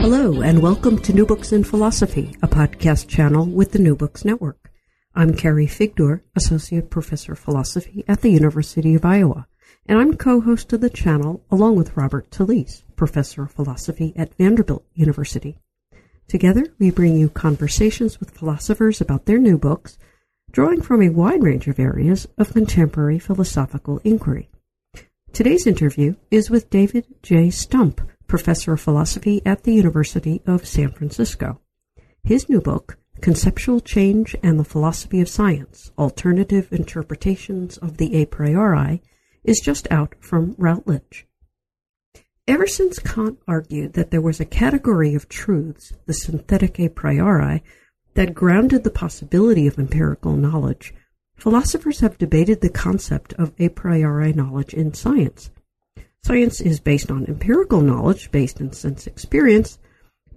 Hello, and welcome to New Books in Philosophy, a podcast channel with the New Books Network. I'm Carrie Figdor, Associate Professor of Philosophy at the University of Iowa, and I'm co-host of the channel along with Robert Talisse, Professor of Philosophy at Vanderbilt University. Together, we bring you conversations with philosophers about their new books, drawing from a wide range of areas of contemporary philosophical inquiry. Today's interview is with David J. Stump, professor of philosophy at the University of San Francisco. His new book, Conceptual Change and the Philosophy of Science Alternative Interpretations of the A Priori, is just out from Routledge. Ever since Kant argued that there was a category of truths, the synthetic a priori, that grounded the possibility of empirical knowledge, philosophers have debated the concept of a priori knowledge in science. Science is based on empirical knowledge based in sense experience,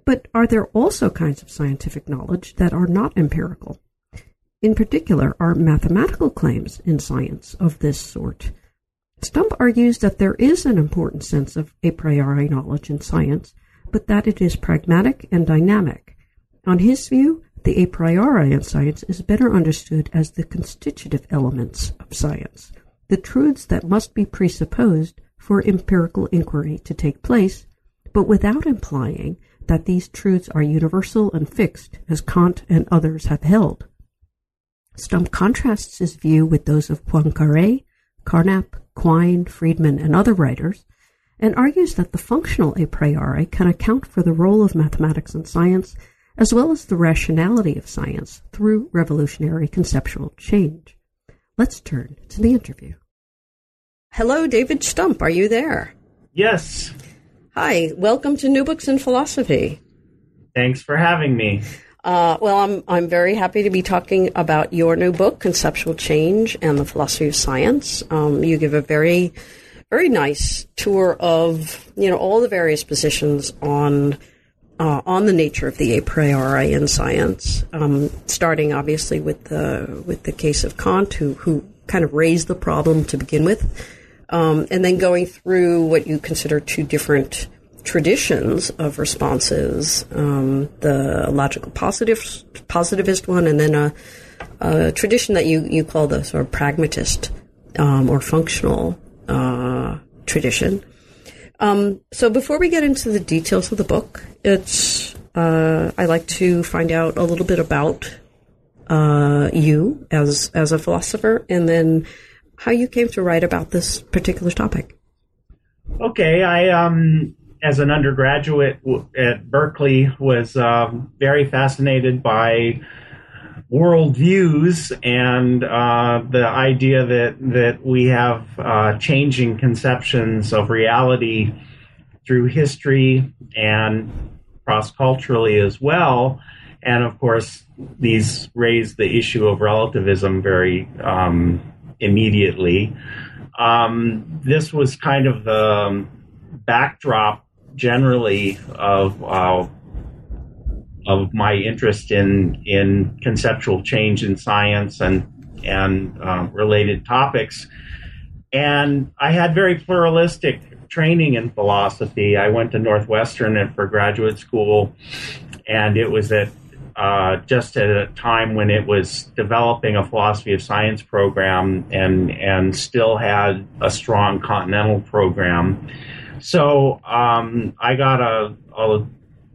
but are there also kinds of scientific knowledge that are not empirical? In particular, are mathematical claims in science of this sort? Stump argues that there is an important sense of a priori knowledge in science, but that it is pragmatic and dynamic. On his view, the a priori in science is better understood as the constitutive elements of science, the truths that must be presupposed for empirical inquiry to take place, but without implying that these truths are universal and fixed, as Kant and others have held. Stump contrasts his view with those of Poincaré, Carnap, Quine, Friedman, and other writers, and argues that the functional a priori can account for the role of mathematics and science, as well as the rationality of science through revolutionary conceptual change. Let's turn to the interview. Hello, David Stump. Are you there? Yes. Hi. Welcome to New Books in Philosophy. Thanks for having me. Uh, well, I'm I'm very happy to be talking about your new book, Conceptual Change and the Philosophy of Science. Um, you give a very very nice tour of you know all the various positions on uh, on the nature of the a priori in science, um, starting obviously with the with the case of Kant, who who kind of raised the problem to begin with, um, and then going through what you consider two different traditions of responses um, the logical positivist one, and then a, a, tradition that you, you call the sort of pragmatist um, or functional uh, tradition. Um, so before we get into the details of the book, it's uh, I like to find out a little bit about uh, you as as a philosopher, and then how you came to write about this particular topic. Okay, I um as an undergraduate at Berkeley was um, very fascinated by worldviews and uh, the idea that that we have uh, changing conceptions of reality through history and cross culturally as well. And of course, these raise the issue of relativism very um, immediately. Um, this was kind of the backdrop generally of uh, of my interest in in conceptual change in science and and uh, related topics. And I had very pluralistic training in philosophy. I went to Northwestern for graduate school, and it was at uh, just at a time when it was developing a philosophy of science program and and still had a strong continental program. So um, I got a, a,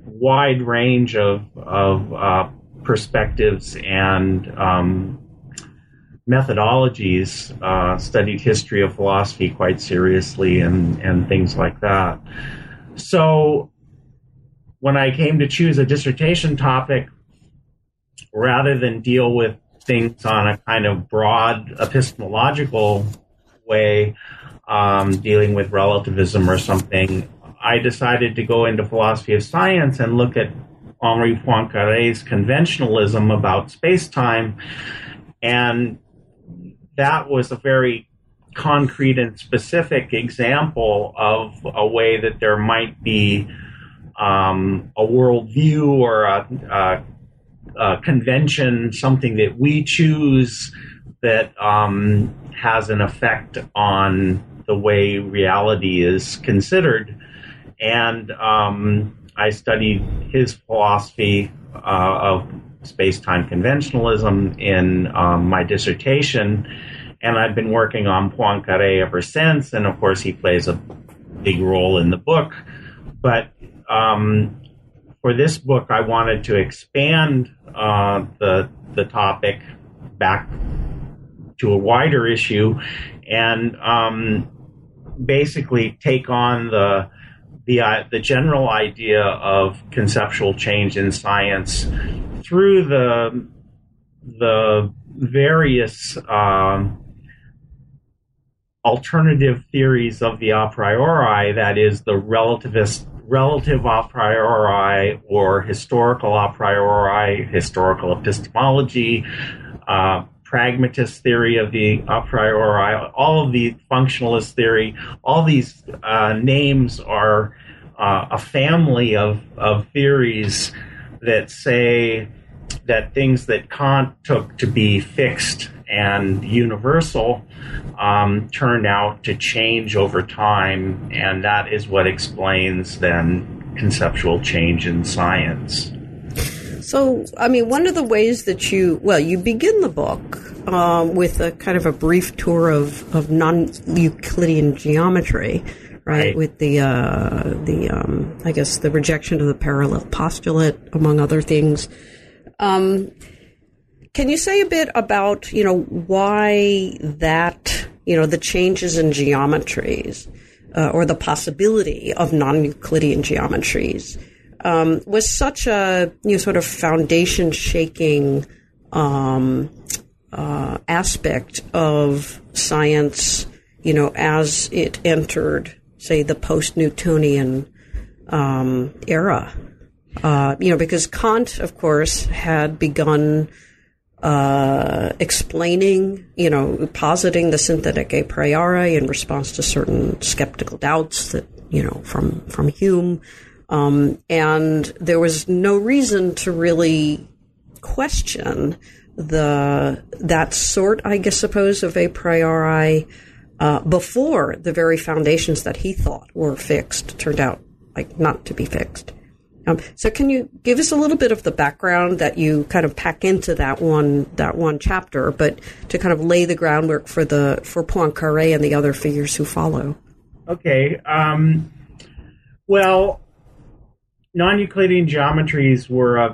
wide range of of uh, perspectives and um, methodologies. Uh, studied history of philosophy quite seriously and and things like that. So when I came to choose a dissertation topic rather than deal with things on a kind of broad epistemological way, um, dealing with relativism or something, I decided to go into philosophy of science and look at Henri Poincaré's conventionalism about space time. And that was a very concrete and specific example of a way that there might be um, a worldview or a, a, convention, something that we choose that um, has an effect on the way reality is considered. And um, I studied his philosophy uh, of space time conventionalism in um, my dissertation and I've been working on Poincaré ever since. And of course, he plays a big role in the book. But um, for this book, I wanted to expand uh, the the topic back to a wider issue, and um, basically take on the the uh, the general idea of conceptual change in science through the the various um, alternative theories of the a priori, that is, the relativist relative a priori or historical a priori, historical epistemology, uh, pragmatist theory of the a priori, all of the functionalist theory, all these uh, names are uh, a family of, of theories that say that things that Kant took to be fixed and universal um, turned out to change over time, and that is what explains then conceptual change in science. So, I mean, one of the ways that you, well, you begin the book um, with a kind of a brief tour of, of non Euclidean geometry, right? right? With the, uh, the um, I guess, the rejection of the parallel postulate, among other things. Um, can you say a bit about, you know, why that, you know, the changes in geometries uh, or the possibility of non-Euclidean geometries um, was such a, you know, sort of foundation shaking um, uh, aspect of science, you know, as it entered, say, the post-Newtonian um, era. Uh, you know, because Kant, of course, had begun uh, explaining, you know, positing the synthetic a priori in response to certain skeptical doubts that, you know, from, from Hume. Um, and there was no reason to really question the, that sort, I guess, suppose, of a priori, uh, before the very foundations that he thought were fixed turned out like not to be fixed. Um, so can you give us a little bit of the background that you kind of pack into that one that one chapter, but to kind of lay the groundwork for the for Poincaré and the other figures who follow? Okay. Um, well, non-Euclidean geometries were a,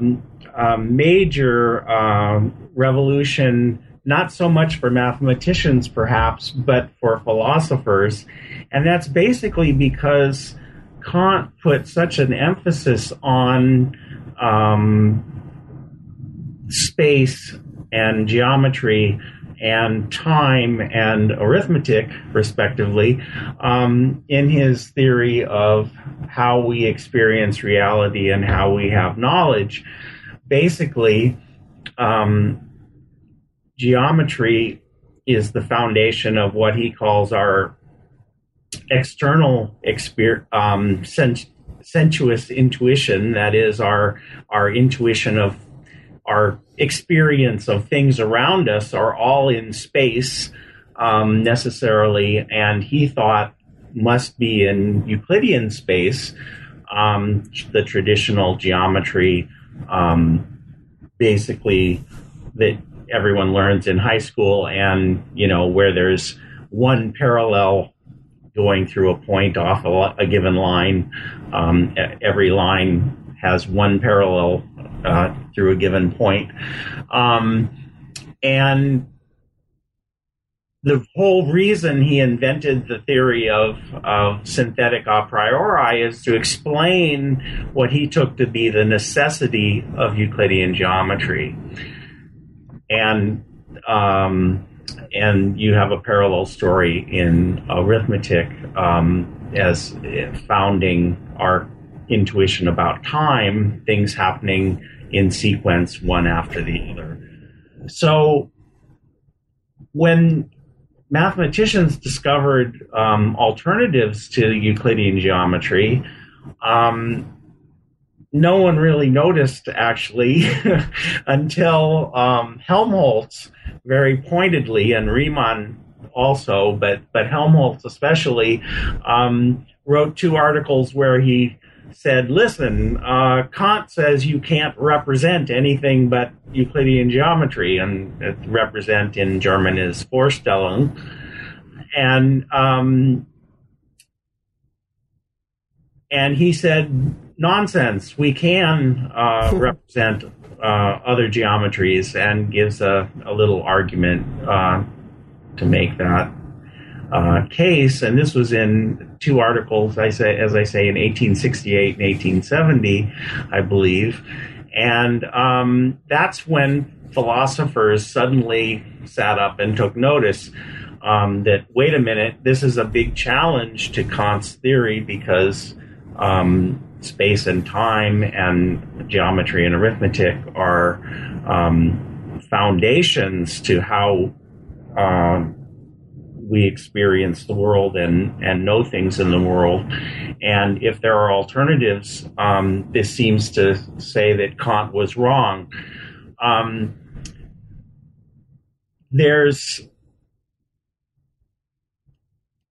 a major um, revolution, not so much for mathematicians, perhaps, but for philosophers, and that's basically because Kant put such an emphasis on um, space and geometry and time and arithmetic, respectively, um, in his theory of how we experience reality and how we have knowledge. Basically, um, geometry is the foundation of what he calls our external experience, um, sensuous intuition, that is our our intuition of our experience of things around us, are all in space um, necessarily, and he thought must be in Euclidean space, um, the traditional geometry, um, basically that everyone learns in high school, and you know where there's one parallel going through a point off a, a given line. Um, every line has one parallel uh, through a given point. Um, and the whole reason he invented the theory of, of synthetic a priori is to explain what he took to be the necessity of Euclidean geometry. And um, and you have a parallel story in arithmetic um, as founding our intuition about time, things happening in sequence one after the other. So when mathematicians discovered um, alternatives to Euclidean geometry, um, no one really noticed actually until um, Helmholtz very pointedly and Riemann also, but but Helmholtz especially um, wrote two articles where he said, "Listen, uh, Kant says you can't represent anything but Euclidean geometry, and represent in German is Vorstellung." And um, and he said, nonsense. We can uh, represent uh, other geometries and gives a, a little argument uh, to make that uh, case. And this was in two articles, I say, as I say, in 1868 and 1870, I believe. And um, that's when philosophers suddenly sat up and took notice um, that, wait a minute, this is a big challenge to Kant's theory because um, space and time and geometry and arithmetic are um, foundations to how uh, we experience the world and, and know things in the world. And if there are alternatives, um, this seems to say that Kant was wrong. Um, there's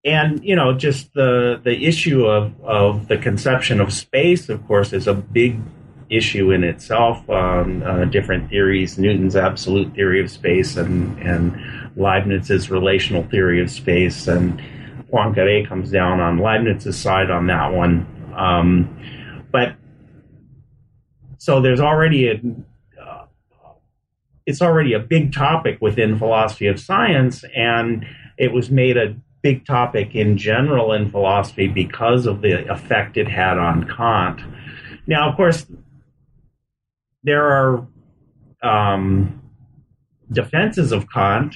and you know just the the issue of of the conception of space of course is a big issue in itself um, uh, different theories newton's absolute theory of space and and leibniz's relational theory of space and poincare comes down on leibniz's side on that one. Um, but so there's already a uh, it's already a big topic within philosophy of science and it was made a big topic in general in philosophy because of the effect it had on Kant. Now, of course, there are um, defenses of Kant.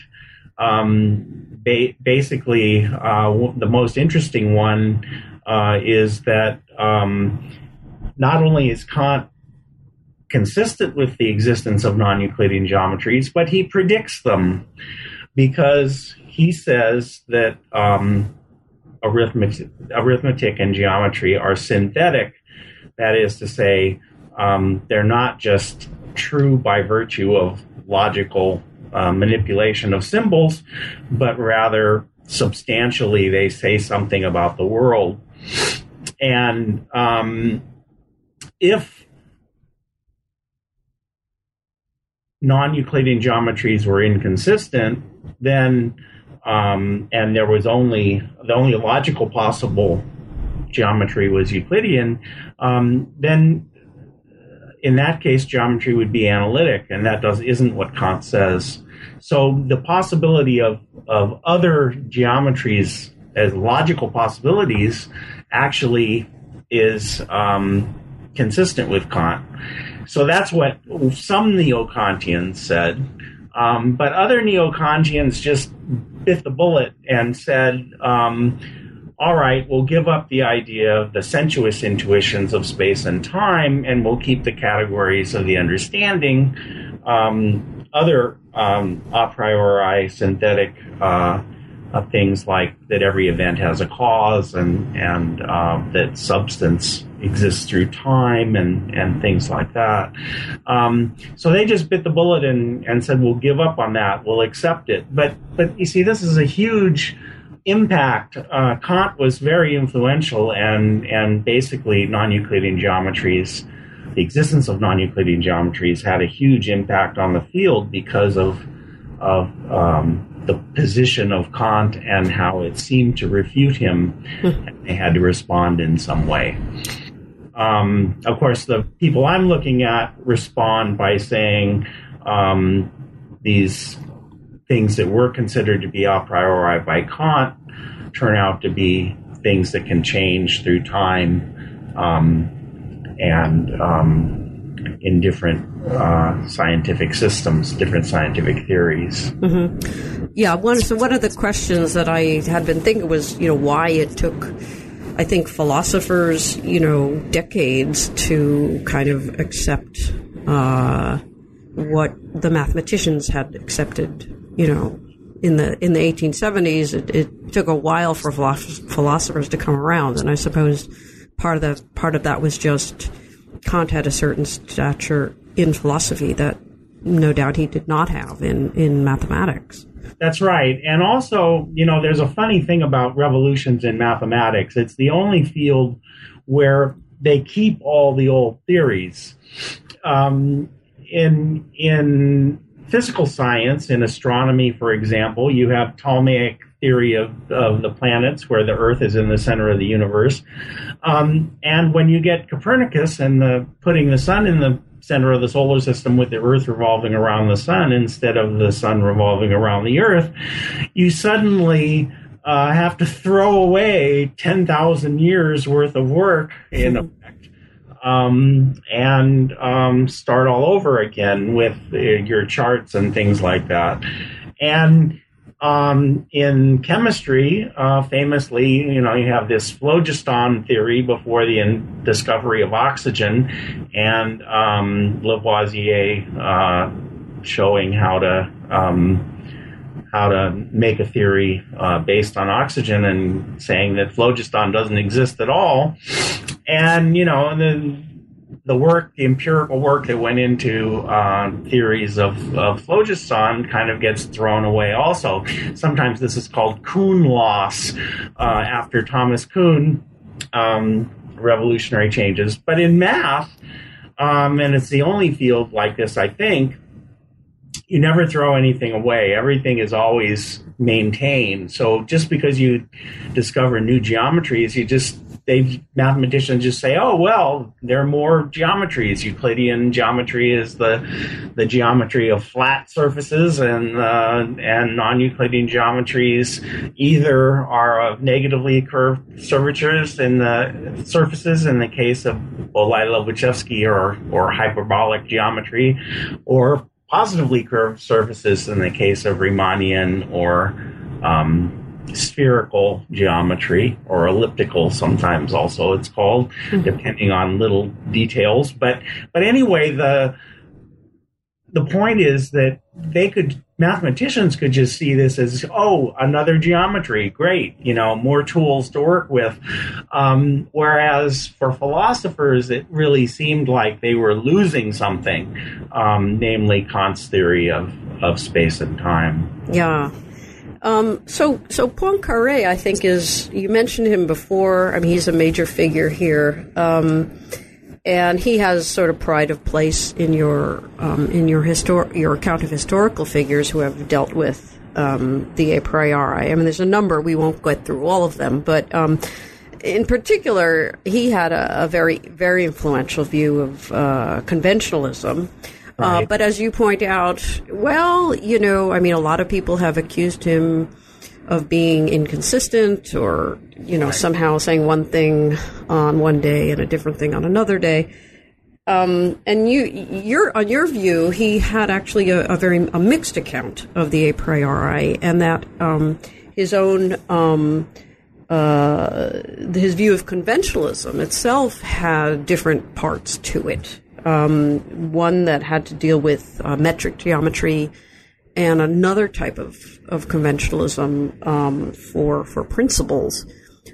Um, ba- basically, uh, the most interesting one uh, is that um, not only is Kant consistent with the existence of non Euclidean geometries, but he predicts them because he says that um, arithmetic, arithmetic and geometry are synthetic. That is to say, um, they're not just true by virtue of logical uh, manipulation of symbols, but rather substantially they say something about the world. And um, if non Euclidean geometries were inconsistent, then um, and there was only the only logical possible geometry was Euclidean, um, then in that case geometry would be analytic, and that does isn't what Kant says. So the possibility of of other geometries as logical possibilities actually is um, consistent with Kant. So that's what some neo-Kantians said. Um, but other neo-Kantians just bit the bullet and said, um, all right, we'll give up the idea of the sensuous intuitions of space and time, and we'll keep the categories of the understanding. Um, other um, a priori synthetic uh, uh, things like that every event has a cause and and uh, that substance exists through time and and things like that. Um, so they just bit the bullet and and said we'll give up on that. We'll accept it. But but you see, this is a huge impact. Uh, Kant was very influential and and basically non-Euclidean geometries. The existence of non-Euclidean geometries had a huge impact on the field because of of um, the position of Kant and how it seemed to refute him, and they had to respond in some way. Um, of course, the people I'm looking at respond by saying um, these things that were considered to be a priori by Kant turn out to be things that can change through time um, and um, in different uh, scientific systems, different scientific theories. Mm-hmm. Yeah, one. So one of the questions that I had been thinking was, you know, why it took. I think philosophers, you know, decades to kind of accept uh, what the mathematicians had accepted, you know, in the in the 1870s. It, it took a while for philosophers to come around, and I suppose part of the part of that was just Kant had a certain stature in philosophy that no doubt he did not have in, in mathematics. That's right. And also, you know, there's a funny thing about revolutions in mathematics. It's the only field where they keep all the old theories. Um, in in physical science, in astronomy, for example, you have Ptolemaic theory of, of the planets, where the Earth is in the center of the universe. Um, and when you get Copernicus and the, putting the sun in the center of the solar system with the Earth revolving around the sun instead of the sun revolving around the Earth, you suddenly uh, have to throw away 10,000 years worth of work in effect um, and um, start all over again with uh, your charts and things like that. And um, in chemistry, uh, famously, you know, you have this phlogiston theory before the in- discovery of oxygen, and um, Lavoisier uh, showing how to um, how to make a theory uh, based on oxygen and saying that phlogiston doesn't exist at all. And you know, and then the work, the empirical work that went into uh, theories of, of phlogiston kind of gets thrown away also. Sometimes this is called Kuhn loss uh, after Thomas Kuhn, um, revolutionary changes. But in math, um, and it's the only field like this, I think, you never throw anything away. Everything is always maintained. So just because you discover new geometries, you just they mathematicians just say, oh well, there are more geometries. Euclidean geometry is the the geometry of flat surfaces, and uh, and non-Euclidean geometries either are of negatively curved curvatures in the surfaces in the case of Bolyai-Lobachevsky or or hyperbolic geometry, or positively curved surfaces in the case of Riemannian or um, spherical geometry or elliptical sometimes also it's called mm-hmm. depending on little details. But but anyway the the point is that they could mathematicians could just see this as oh another geometry great you know more tools to work with. Um, whereas for philosophers it really seemed like they were losing something um, namely kant's theory of, of space and time. Yeah um, so, so Poincaré, I think, is you mentioned him before. I mean, he's a major figure here, um, and he has sort of pride of place in your um, in your histor- your account of historical figures who have dealt with um, the a priori. I mean, there's a number we won't get through all of them, but um, in particular, he had a, a, very very influential view of uh, conventionalism. Uh, right. Uh, but as you point out, well, you know, I mean, a lot of people have accused him of being inconsistent or, you know, right. somehow saying one thing on one day and a different thing on another day. Um, and you, your, on your view, he had actually a, a, very a mixed account of the a priori, and that um, his own um, uh, his view of conventionalism itself had different parts to it um, one that had to deal with uh, metric geometry, and another type of, of conventionalism um, for for principles.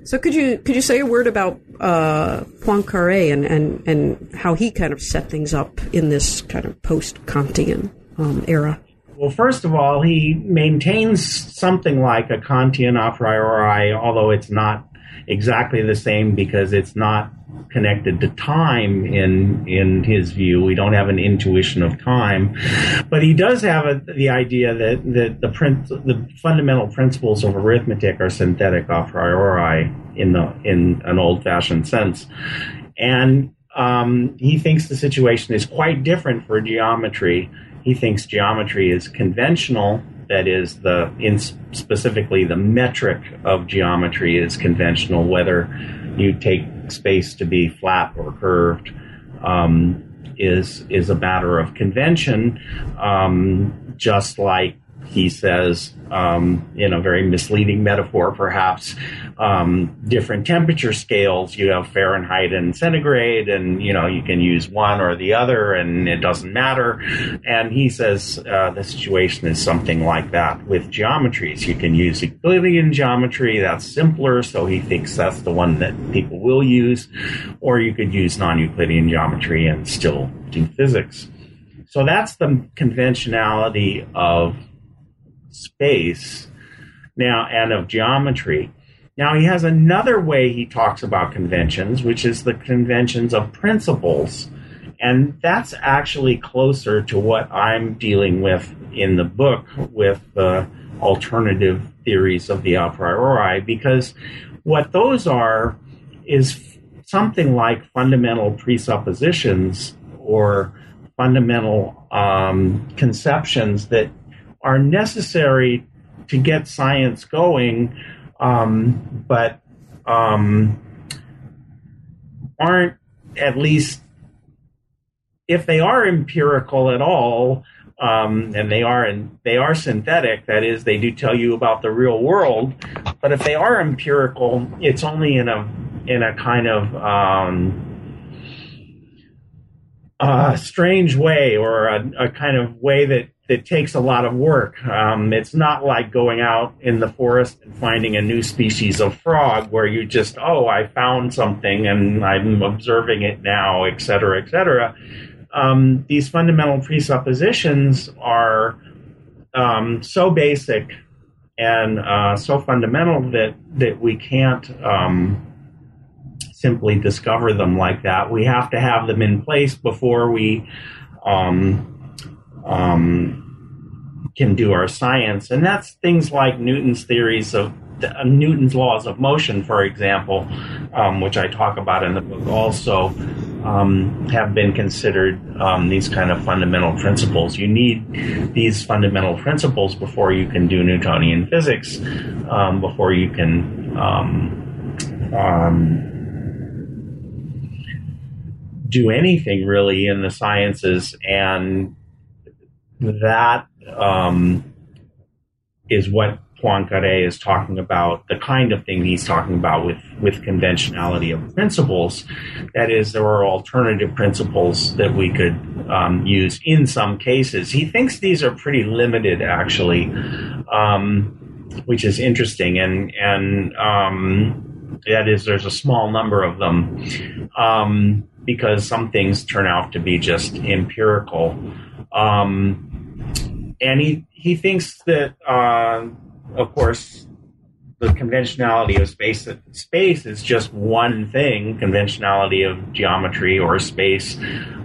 So could you could you say a word about uh, Poincaré and, and, and how he kind of set things up in this kind of post Kantian um, era? Well, first of all, he maintains something like a Kantian a priori, although it's not exactly the same because it's not connected to time in in his view. We don't have an intuition of time, but he does have a, the idea that that the print, the fundamental principles of arithmetic are synthetic a priori in the in an old fashioned sense, and um, he thinks the situation is quite different for geometry. He thinks geometry is conventional that is the in specifically the metric of geometry is conventional whether you take space to be flat or curved um, is is a matter of convention, um, just like he says, um, in a very misleading metaphor, perhaps, um, different temperature scales. You have Fahrenheit and centigrade, and you know you can use one or the other, and it doesn't matter. And he says uh, the situation is something like that with geometries. You can use Euclidean geometry; that's simpler. So he thinks that's the one that people will use, or you could use non-Euclidean geometry and still do physics. So that's the conventionality of space now and of geometry. Now he has another way he talks about conventions, which is the conventions of principles. And that's actually closer to what I'm dealing with in the book with the alternative theories of the a priori, because what those are is something like fundamental presuppositions or fundamental um, conceptions that are necessary to get science going, um, but um, aren't at least if they are empirical at all, um, and they are and they are synthetic. That is, they do tell you about the real world. But if they are empirical, it's only in a in a kind of um, strange way or a, a, kind of way that that takes a lot of work. Um, it's not like going out in the forest and finding a new species of frog where you just, oh, I found something and I'm observing it now, et cetera, et cetera. Um, these fundamental presuppositions are um, so basic and uh, so fundamental that that we can't um, simply discover them like that. We have to have them in place before we um, can do our science, and that's things like Newton's theories of uh, Newton's laws of motion, for example, um, which I talk about in the book, also um, have been considered um, these kind of fundamental principles. You need these fundamental principles before you can do Newtonian physics, um, before you can um, do anything really in the sciences, and that um, is what Poincaré is talking about, the kind of thing he's talking about with, with conventionality of principles. That is, there are alternative principles that we could um, use in some cases. He thinks these are pretty limited, actually, um, which is interesting. And, and um, that is, there's a small number of them um, because some things turn out to be just empirical. Um, and he he thinks that, uh, of course, the conventionality of space space is just one thing, conventionality of geometry or space.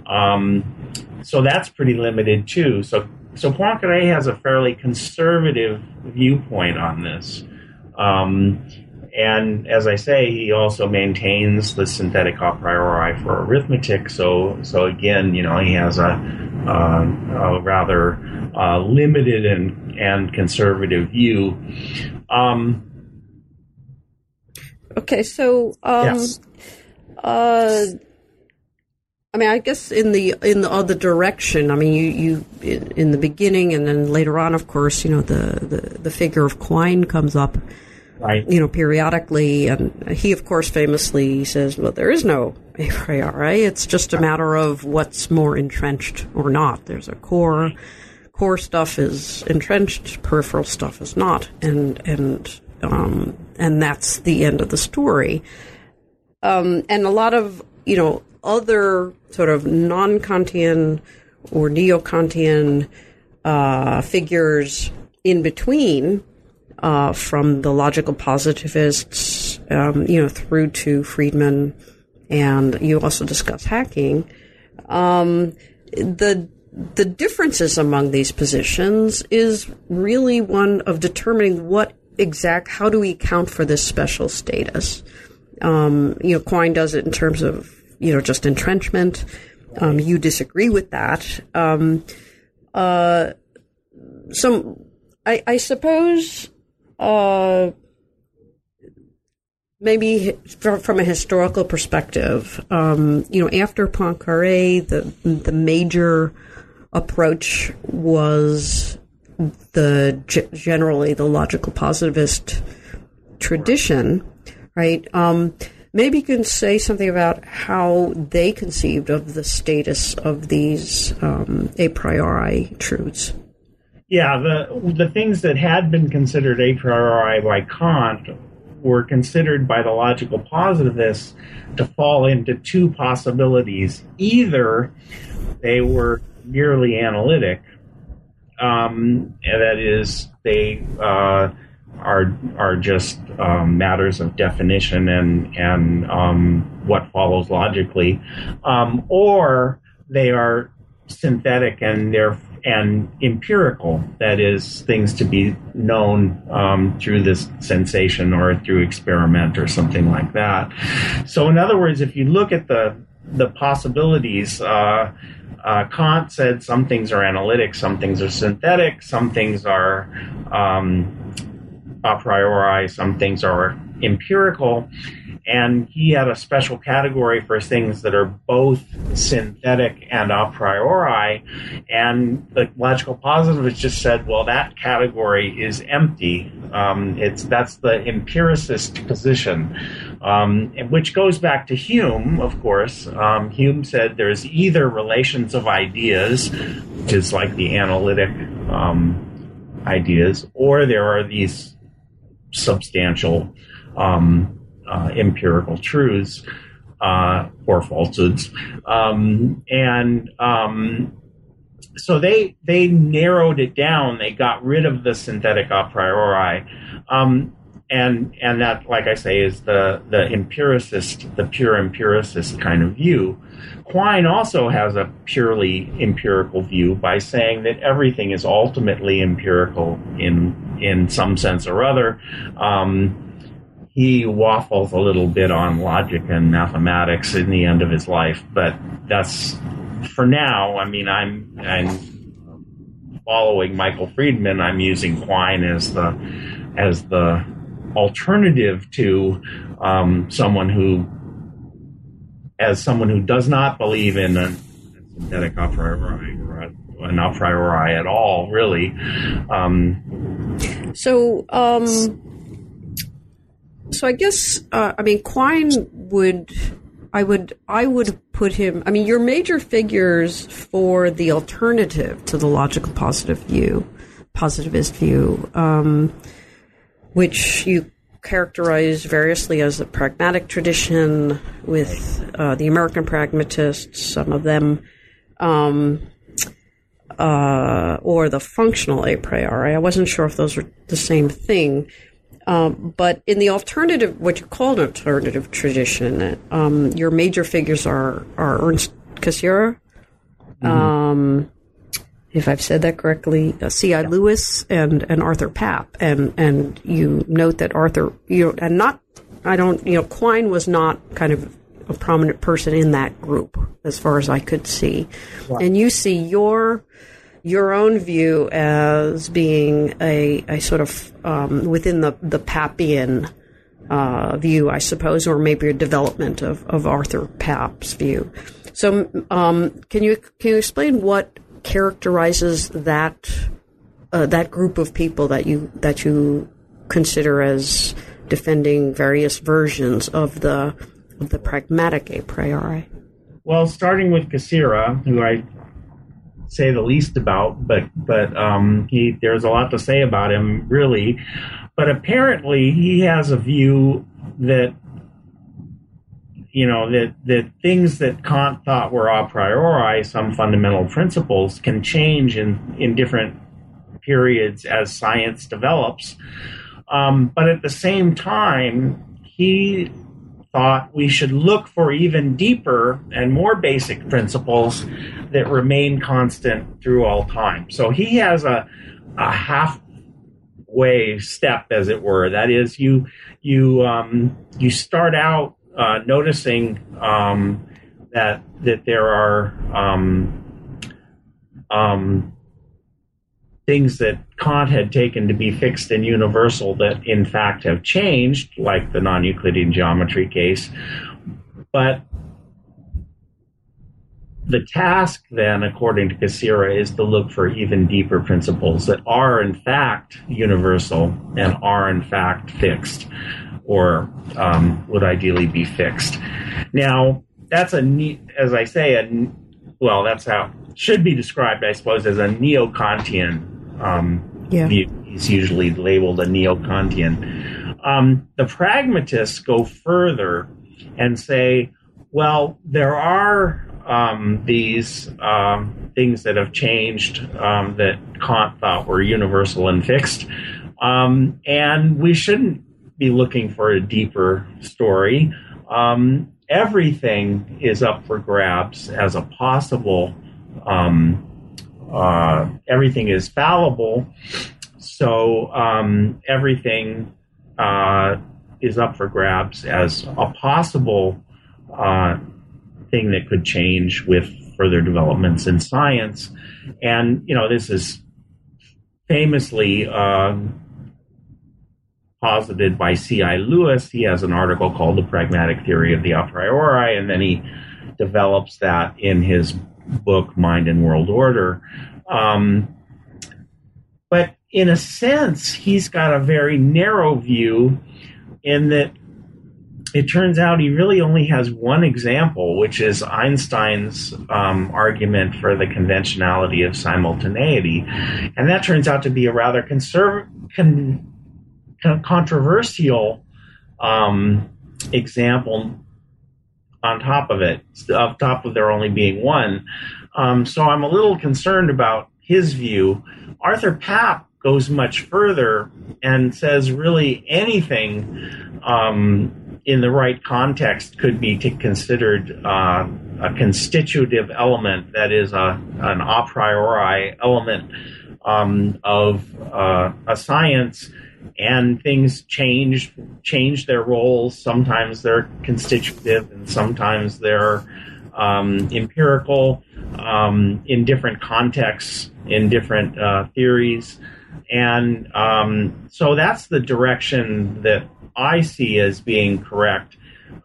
Um, so that's pretty limited too. So so Poincaré has a fairly conservative viewpoint on this. Um, and as I say, he also maintains the synthetic a priori for arithmetic. So, so again, you know, he has a, uh, a rather uh, limited and, and conservative view. Um, okay, so um, yes. uh, I mean, I guess in the in the other direction. I mean, you you in, in the beginning and then later on, of course, you know, the the, the figure of Quine comes up right. you know, periodically. And he, of course, famously says, well, there is no a priori. It's just a matter of what's more entrenched or not. There's a core. Core stuff is entrenched, peripheral stuff is not. And, and, um, and that's the end of the story. Um, and a lot of, you know, other sort of non Kantian or neo Kantian uh, figures in between uh, from the logical positivists, um, you know, through to Friedman, and you also discuss hacking. Um, the the differences among these positions is really one of determining what exact how do we account for this special status. Um, you know, Quine does it in terms of you know just entrenchment. Um, you disagree with that. Um, uh, some, I, I suppose uh, maybe from a historical perspective, um, you know, after Poincaré, the the major approach was the generally the logical positivist tradition, right? Um, maybe you can say something about how they conceived of the status of these um, a priori truths. Yeah, the the things that had been considered a priori by Kant were considered by the logical positivists to fall into two possibilities. Either they were merely analytic, um, that is, they uh, are are just um, matters of definition and and um, what follows logically, um, or they are synthetic and they're and empirical, that is, things to be known um, through this sensation or through experiment or something like that. So, in other words, if you look at the the possibilities, uh, uh, Kant said some things are analytic, some things are synthetic, some things are um, a priori, some things are empirical and he had a special category for things that are both synthetic and a priori. And the logical positivist just said, well, that category is empty. Um, it's that's the empiricist position, um, which goes back to Hume, of course. Um, Hume said there's either relations of ideas, which is like the analytic um, ideas, or there are these substantial um, uh, empirical truths uh, or falsehoods, um, and um, so they they narrowed it down. They got rid of the synthetic a priori, um, and and that, like I say, is the the empiricist, the pure empiricist kind of view. Quine also has a purely empirical view by saying that everything is ultimately empirical in in some sense or other. Um, he waffles a little bit on logic and mathematics in the end of his life, but that's for now. I mean, I'm I'm following Michael Friedman. I'm using Quine as the as the alternative to um, someone who as someone who does not believe in a, synthetic a priori or an a priori at all, really. Um, so, um, so I guess uh, I mean Quine would I would I would put him I mean your major figures for the alternative to the logical positive view positivist view um, which you characterize variously as the pragmatic tradition with uh, the American pragmatists some of them um, uh, or the functional a priori. I wasn't sure if those were the same thing um, but in the alternative, what you call an alternative tradition, um, your major figures are, are Ernst Cassirer, mm-hmm. um, if I've said that correctly, uh, C.I. Yeah. Lewis and, and Arthur Pap. And, and you note that Arthur, you know, and not, I don't, you know, Quine was not kind of a prominent person in that group as far as I could see. And you see your your own view as being a, a sort of um, within the the Pappian uh, view, I suppose, or maybe a development of, of Arthur Pap's view. So, um, can you can you explain what characterizes that uh, that group of people that you that you consider as defending various versions of the of the pragmatic a priori? Well, starting with Cassirer, who I say the least about, but but um, he there's a lot to say about him really. But apparently, he has a view that you know that that things that Kant thought were a priori, some fundamental principles, can change in in different periods as science develops. Um, but at the same time, he thought we should look for even deeper and more basic principles that remain constant through all time. So he has a, a halfway step, as it were. That is, you you um, you start out uh, noticing um, that that there are um, um things that Kant had taken to be fixed and universal that in fact have changed, like the non Euclidean geometry case. But the task then, according to Cassirer, is to look for even deeper principles that are in fact universal and are in fact fixed, or um, would ideally be fixed. Now, that's a neat, as I say, a well, that's how should be described, I suppose, as a neo-Kantian um, yeah. He's usually labeled a neo-Kantian. Um, the pragmatists go further and say, well, there are um, these um, things that have changed um, that Kant thought were universal and fixed. Um, and we shouldn't be looking for a deeper story. Um, everything is up for grabs as a possible, um, uh, everything is fallible. So everything uh, is up for grabs as a possible uh, thing that could change with further developments in science. And, you know, this is famously uh, posited by C.I. Lewis. He has an article called The Pragmatic Theory of the A priori, and then he develops that in his book, Mind and World Order. Um, but in a sense, he's got a very narrow view in that it turns out he really only has one example, which is Einstein's um, argument for the conventionality of simultaneity. And that turns out to be a rather conserv- con- con- controversial um, example on top of it, on top of there only being one. Um, so I'm a little concerned about his view. Arthur Pap goes much further and says really anything um, in the right context, could be considered uh, a constitutive element, that is, a, an a priori element um, of uh, a science. And things change change their roles. Sometimes they're constitutive, and sometimes they're um, empirical um, in different contexts, in different uh, theories. And um, so that's the direction that I see as being correct.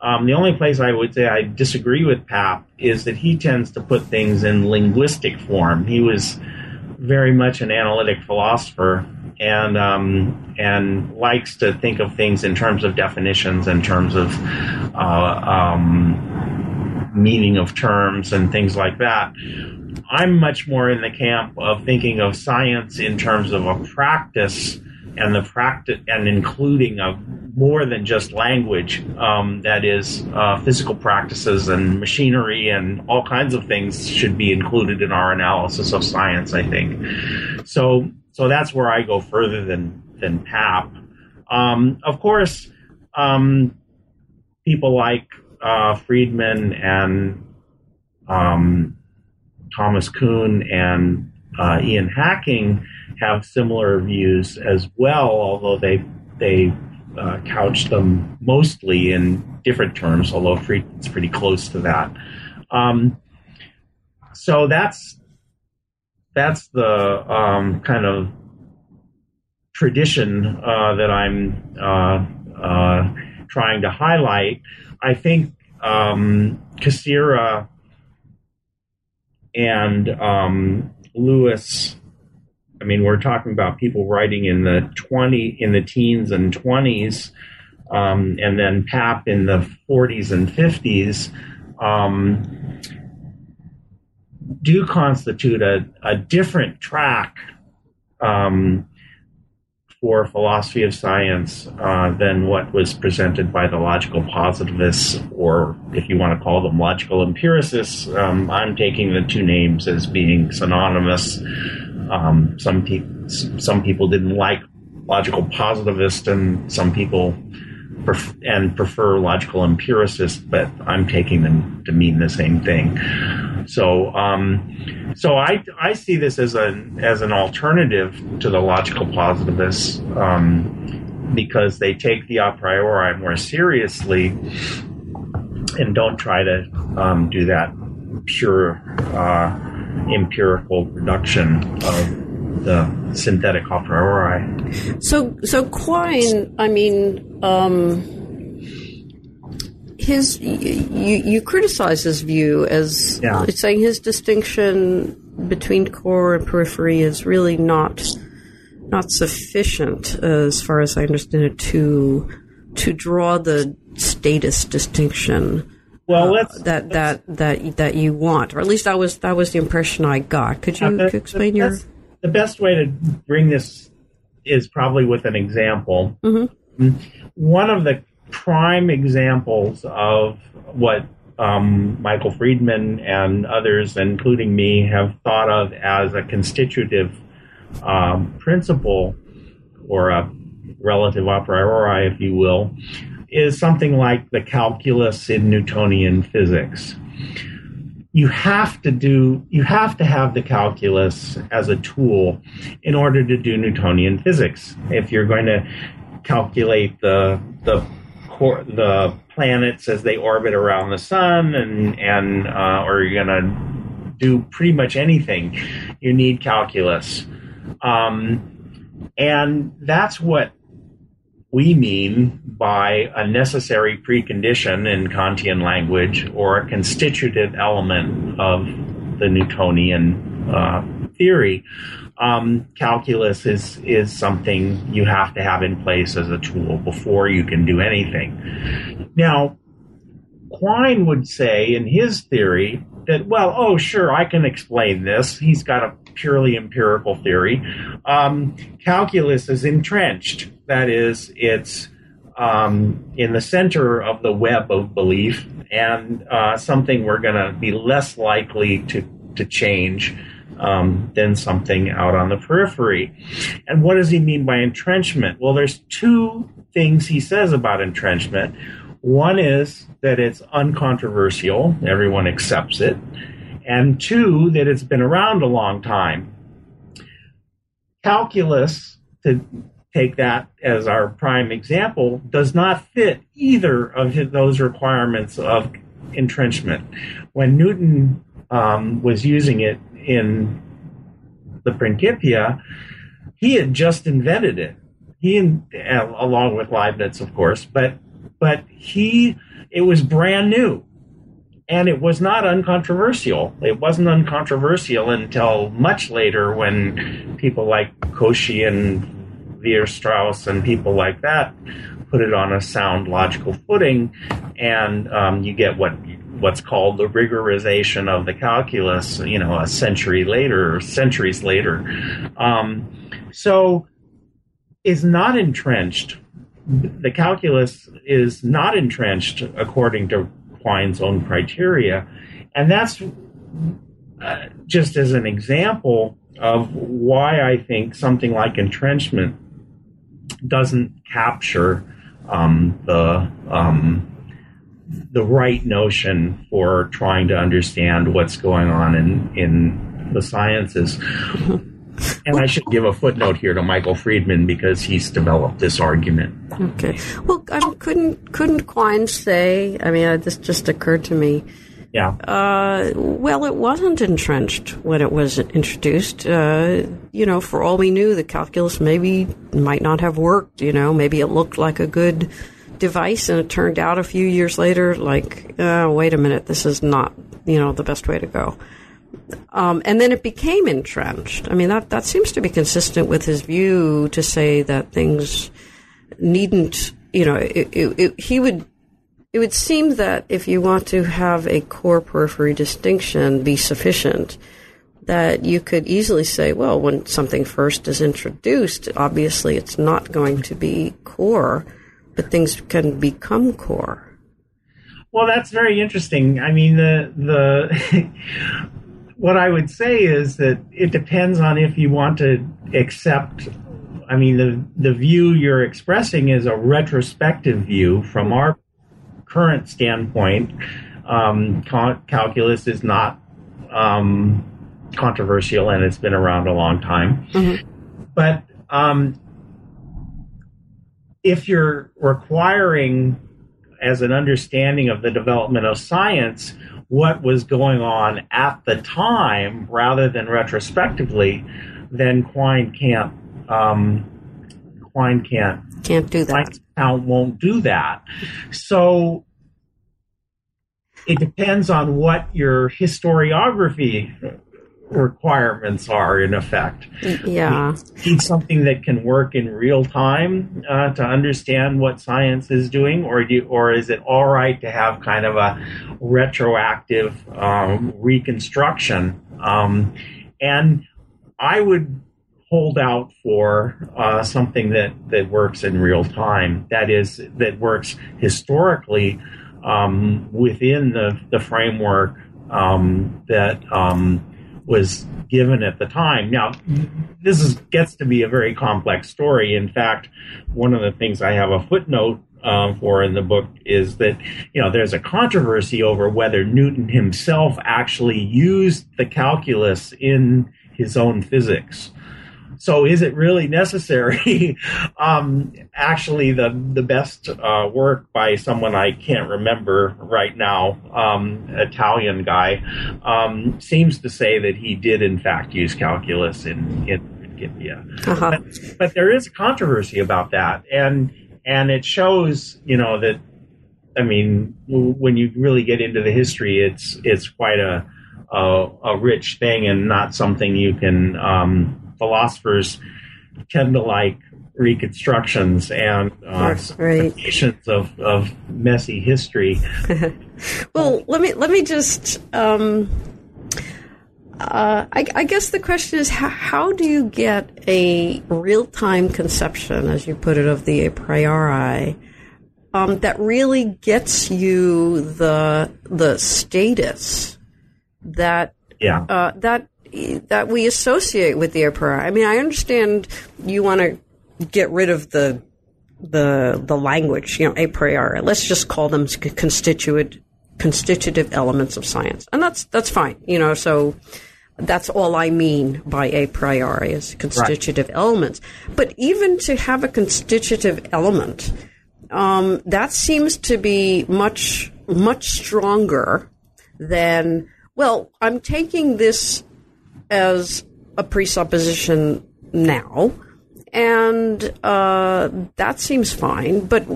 Um, the only place I would say I disagree with Pap is that he tends to put things in linguistic form. He was very much an analytic philosopher and um, and likes to think of things in terms of definitions, in terms of uh, um, meaning of terms and things like that. I'm much more in the camp of thinking of science in terms of a practice and the practice and including of more than just language um, that is uh, physical practices and machinery and all kinds of things should be included in our analysis of science i think so so that's where i go further than than Pap um, of course um, people like uh, friedman and um, thomas kuhn and uh, ian hacking have similar views as well, although they they uh, couch them mostly in different terms, although Friedman's pretty close to that. Um, so that's that's the um, kind of tradition uh, that I'm uh, uh trying to highlight. I think um, Cassirer and um, Lewis I mean, we're talking about people writing in the 20, in the teens and 20s, um, and then Pap in the 40s and 50s, um, do constitute a, a different track um, for philosophy of science uh, than what was presented by the logical positivists, or if you want to call them logical empiricists. Um, I'm taking the two names as being synonymous. Um, some people some people didn't like logical positivist, and some people pref- and prefer logical empiricist. But I'm taking them to mean the same thing. So, um, so I I see this as an as an alternative to the logical positivists um, because they take the a priori more seriously and don't try to um, do that pure. Uh, empirical reduction of the synthetic a priori. So, so Quine, I mean, um, his you, you criticize his view as Yeah. saying his distinction between core and periphery is really not not sufficient, as far as I understand it, to to draw the status distinction Well, let's that that that that you want, or at least that was that was the impression I got. Could you Uh, the- explain the your? The best way to bring this is probably with an example. Mhm. One of the prime examples of what um, Michael Friedman and others, including me, have thought of as a constitutive um, principle or a relative a priori, if you will, is something like the calculus in Newtonian physics you have to do you have to have the calculus as a tool in order to do Newtonian physics. If you're going to calculate the the the planets as they orbit around the sun and and uh, or you're going to do pretty much anything, you need calculus. Um, and that's what we mean by a necessary precondition in Kantian language or a constitutive element of the Newtonian uh, theory. Um, calculus is is something you have to have in place as a tool before you can do anything. Now, Quine would say in his theory that, well, oh, sure, I can explain this. He's got a purely empirical theory. Um, calculus is entrenched. That is, it's um, in the center of the web of belief and uh, something we're going to be less likely to, to change um, than something out on the periphery. And what does he mean by entrenchment? Well, there's two things he says about entrenchment. One is that it's uncontroversial, everyone accepts it. And two, that it's been around a long time. Calculus, to take that as our prime example, does not fit either of those requirements of entrenchment. When Newton um, was using it in the Principia, he had just invented it. He, uh, along with Leibniz, of course, but but he, it was brand new, and it was not uncontroversial. It wasn't uncontroversial until much later when people like Cauchy and Weierstrass and people like that put it on a sound logical footing, and um, you get what what's called the rigorization of the calculus. You know, a century later, or centuries later. Um, so, is not entrenched. The calculus is not entrenched according to Quine's own criteria, and that's uh, just as an example of why I think something like entrenchment doesn't capture um, the um, the right notion for trying to understand what's going on in in the sciences. And I should give a footnote here to Michael Friedman because he's developed this argument. Okay. Well, um, couldn't couldn't Quine say? I mean, uh, this just occurred to me. Yeah. Uh, well, it wasn't entrenched when it was introduced. Uh, you know, for all we knew, the calculus maybe might not have worked. You know, maybe it looked like a good device, and it turned out a few years later, like, uh, wait a minute, this is not, you know, the best way to go. Um, and then it became entrenched. I mean, that that seems to be consistent with his view to say that things needn't, you know, it, it, it, he would. It would seem that if you want to have a core periphery distinction be sufficient, that you could easily say, well, when something first is introduced, obviously it's not going to be core, but things can become core. Well, that's very interesting. I mean, the the what I would say is that it depends on if you want to accept. I mean, the the view you're expressing is a retrospective view from our current standpoint. Um, cal- calculus is not um, controversial, and it's been around a long time. But um, if you're requiring as an understanding of the development of science what was going on at the time rather than retrospectively, then Quine can't. Um, Quine can't. Can't do that. Account won't do that. So it depends on what your historiography requirements are in effect. Yeah. You need something that can work in real time uh, to understand what science is doing, or do or is it all right to have kind of a retroactive um, reconstruction? Um, and I would hold out for uh, something that that works in real time. That is that works historically um, within the the framework um, that um, was given at the time. Now, this is, gets to be a very complex story. In fact, one of the things I have a footnote um, for in the book is that you know there's a controversy over whether Newton himself actually used the calculus in his own physics. So is it really necessary? um, actually, the the best uh, work by someone I can't remember right now, um, Italian guy, um, seems to say that he did in fact use calculus in in Principia. Uh-huh. But, but there is controversy about that, and and it shows you know that I mean when you really get into the history, it's it's quite a a, a rich thing and not something you can um, philosophers tend to like reconstructions and uh, Right. of, of messy history. Well, let me let me just. Um, uh, I, I guess the question is how, how do you get a real time conception, as you put it, of the a priori um, that really gets you the the status that Yeah. uh, that that we associate with the a priori. I mean, I understand you want to get rid of the the the language, you know, a priori. Let's just call them constituent constitutive elements of science, and that's that's fine. You know, so that's all I mean by a priori is constitutive elements. But even to have a constitutive element, um, that seems to be much much stronger than well. I'm taking this as a presupposition now, and uh, that seems fine. But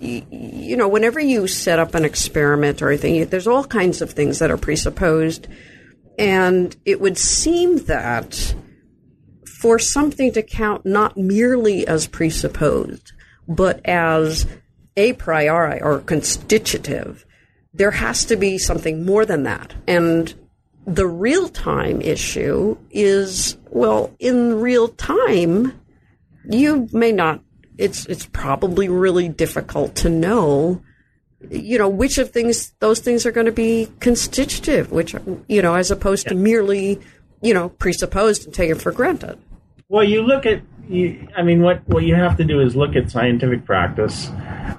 you know, whenever you set up an experiment or anything, there's all kinds of things that are presupposed, and it would seem that for something to count not merely as presupposed, but as a priori or constitutive, there has to be something more than that. And the real time issue is well, in real time, you may not. It's it's probably really difficult to know, you know, which of things those things are going to be constitutive, which you know, as opposed to merely, you know, presupposed and taken for granted. Well, you look at, you, I mean, what, what you have to do is look at scientific practice,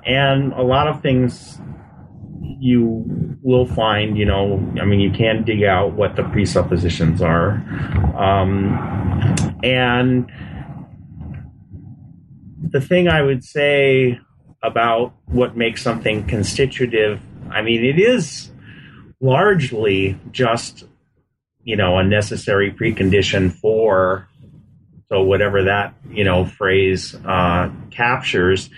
and a lot of things you will find, you know, I mean, you can dig out what the presuppositions are. Um, and the thing I would say about what makes something constitutive, I mean, it is largely just, you know, a necessary precondition for so whatever that you know phrase uh, captures.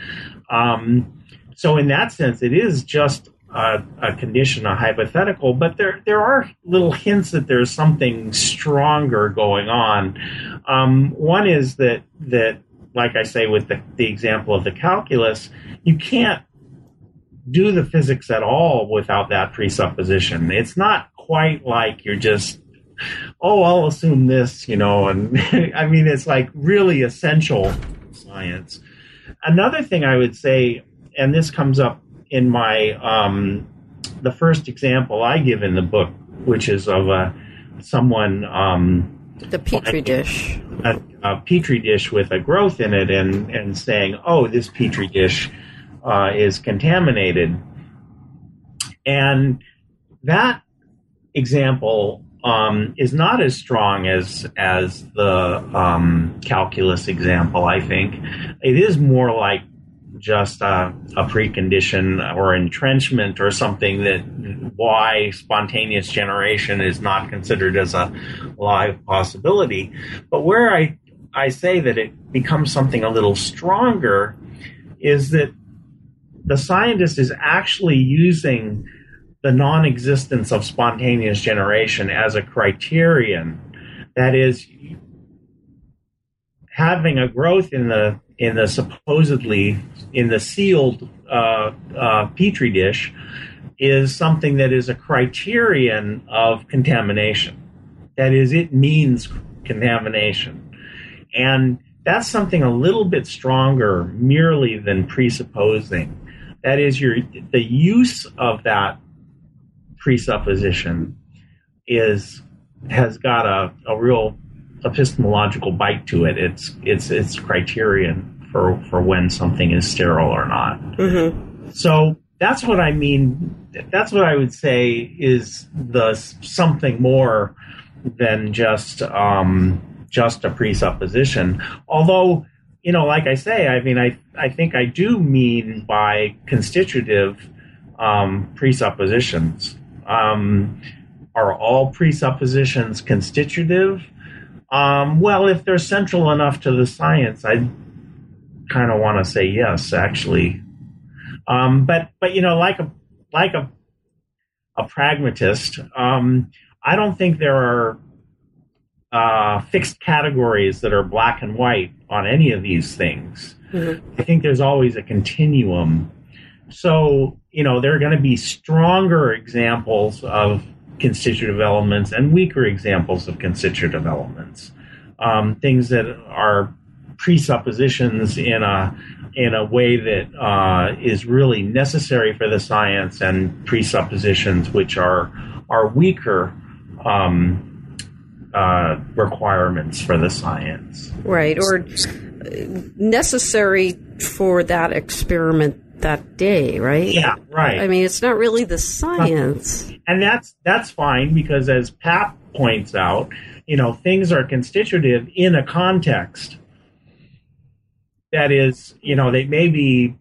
Um, so in that sense, it is just a, a condition, a hypothetical. But there there are little hints that there's something stronger going on. Um, one is that that like I say with the, the example of the calculus, you can't do the physics at all without that presupposition. It's not quite like you're just oh, I'll assume this, you know, and I mean, it's like really essential science. Another thing I would say, and this comes up in my, um, the first example I give in the book, which is of a, someone, um, The petri dish. a, a petri dish with a growth in it and, and saying, oh, this petri dish uh, is contaminated. And that example um, is not as strong as as the um, calculus example. I think it is more like just a, a precondition or entrenchment or something that why spontaneous generation is not considered as a live possibility. But where I, I say that it becomes something a little stronger is that the scientist is actually using the non existence of spontaneous generation as a criterion. That is, having a growth in the in the supposedly in the sealed uh, uh, petri dish is something that is a criterion of contamination. That is, it means contamination, and that's something a little bit stronger merely than presupposing. That is, your the use of that presupposition is has got a, a real epistemological bite to it. It's it's it's criterion for for when something is sterile or not. Mm-hmm. So that's what I mean. That's what I would say is the something more than just um, just a presupposition. Although you know, like I say, I mean, I I think I do mean by constitutive um, presuppositions. Um, are all presuppositions constitutive? Um, well, if they're central enough to the science, I kind of want to say yes, actually. Um, but but you know, like a like a a pragmatist, um, I don't think there are uh, fixed categories that are black and white on any of these things. Mm-hmm. I think there's always a continuum. So you know, there are going to be stronger examples of constitutive elements and weaker examples of constitutive elements. Um, things that are presuppositions in a in a way that uh, is really necessary for the science, and presuppositions which are are weaker um, uh, requirements for the science. Right, or necessary for that experiment that day, right? Yeah, right. I mean, it's not really the science. And that's that's fine because as Pap points out, you know, things are constitutive in a context. That is, you know, they may be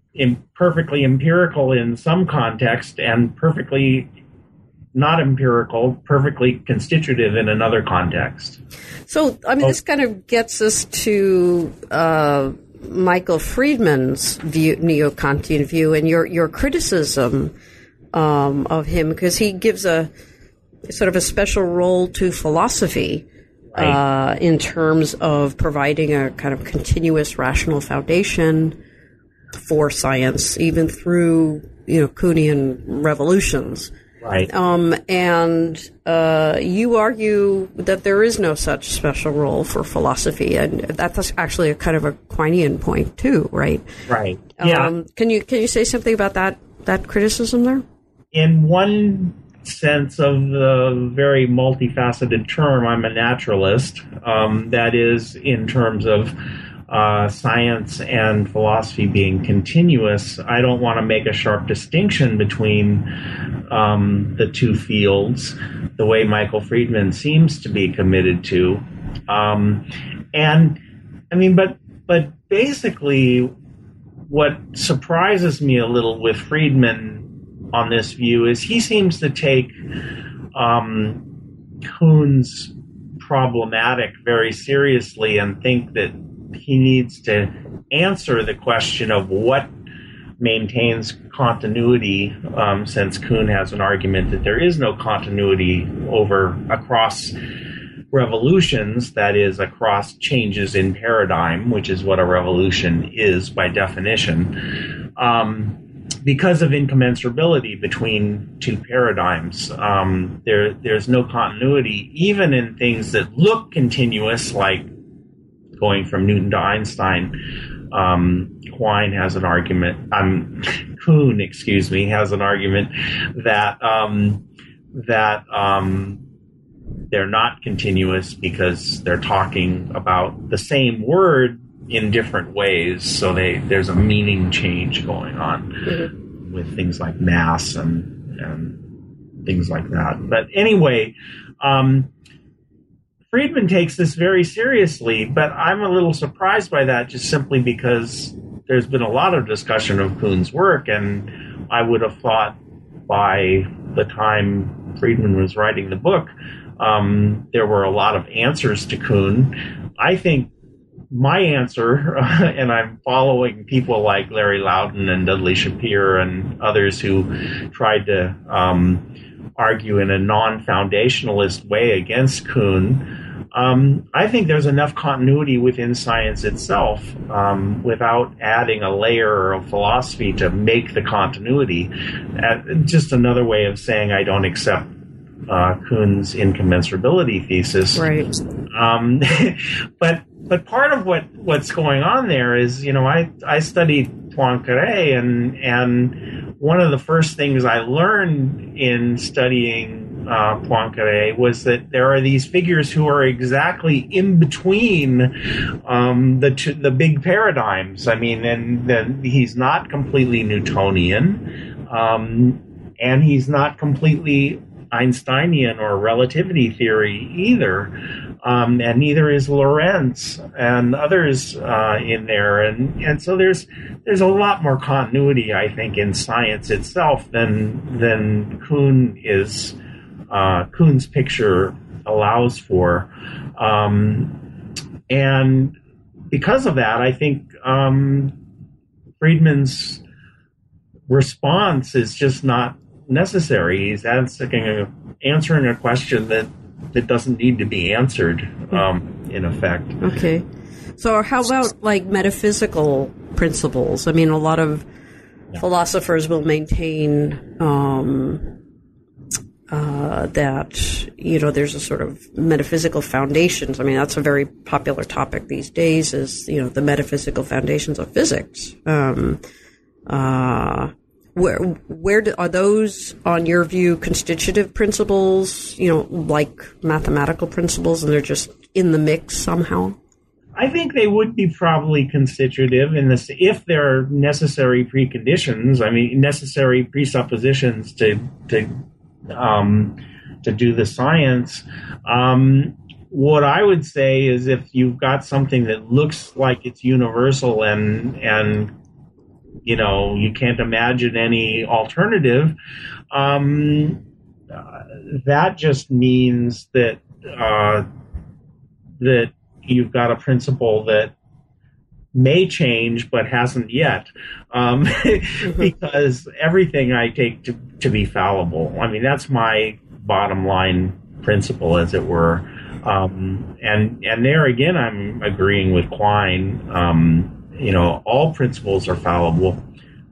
perfectly empirical in some context and perfectly not empirical, perfectly constitutive in another context. So, I mean, oh. this kind of gets us to uh, Michael Friedman's view, neo-Kantian view, and your your criticism um, of him because he gives a sort of a special role to philosophy right. uh, in terms of providing a kind of continuous rational foundation for science, even through you know Kuhnian revolutions. Right. Um, and uh, you argue that there is no such special role for philosophy, and that's actually a kind of a Quinean point too, right? Right. Yeah. Um, can you can you say something about that that criticism there? In one sense of the very multifaceted term, I'm a naturalist. Um, that is, in terms of uh, science and philosophy being continuous, I don't want to make a sharp distinction between um, the two fields, the way Michael Friedman seems to be committed to. Um, and I mean, but but basically, what surprises me a little with Friedman on this view is he seems to take um, Kuhn's problematic very seriously and think that he needs to answer the question of what maintains continuity, um, since Kuhn has an argument that there is no continuity over across revolutions, that is, across changes in paradigm, which is what a revolution is by definition. Um, because of incommensurability between two paradigms, um, there there's no continuity, even in things that look continuous, like going from Newton to Einstein. Um, Quine has an argument. Um, Kuhn, excuse me, has an argument that um, that um, they're not continuous because they're talking about the same word in different ways. So they there's a meaning change going on mm-hmm. with things like mass and and things like that. But anyway, um, Friedman takes this very seriously, but I'm a little surprised by that just simply because there's been a lot of discussion of Kuhn's work, and I would have thought by the time Friedman was writing the book, um, there were a lot of answers to Kuhn. I think my answer, and I'm following people like Larry Laudan and Dudley Shapere and others who tried to um, argue in a non foundationalist way against Kuhn. Um, I think there's enough continuity within science itself um, without adding a layer of philosophy to make the continuity. Uh, just another way of saying I don't accept uh, Kuhn's incommensurability thesis. Right. Um, but but part of what what's going on there is, you know, I I studied Poincare and and one of the first things I learned in studying uh, Poincare was that there are these figures who are exactly in between um, the two, the big paradigms. I mean, and then he's not completely Newtonian, um, and he's not completely Einsteinian or relativity theory either. Um, and neither is Lorentz and others uh, in there, and and so there's there's a lot more continuity, I think, in science itself than than Kuhn is uh, Kuhn's picture allows for. Um, and because of that, I think um, Friedman's response is just not necessary. He's asking a, answering a question that, that doesn't need to be answered, um, in effect. Okay. So, how about like metaphysical principles? I mean, a lot of yeah. philosophers will maintain um, uh, that you know there's a sort of metaphysical foundations. I mean, that's a very popular topic these days. Is you know the metaphysical foundations of physics. Um, uh, where where do, are those on your view constitutive principles? You know, like mathematical principles, and they're just in the mix somehow. I think they would be probably constitutive in this if there are necessary preconditions. I mean, necessary presuppositions to to um, to do the science. Um, what I would say is if you've got something that looks like it's universal and and you know you can't imagine any alternative, um, uh, that just means that uh, that you've got a principle that may change but hasn't yet um, because everything I take to, to be fallible. I mean, that's my bottom line principle, as it were. Um, and and there again, I'm agreeing with Quine. Um, you know, all principles are fallible.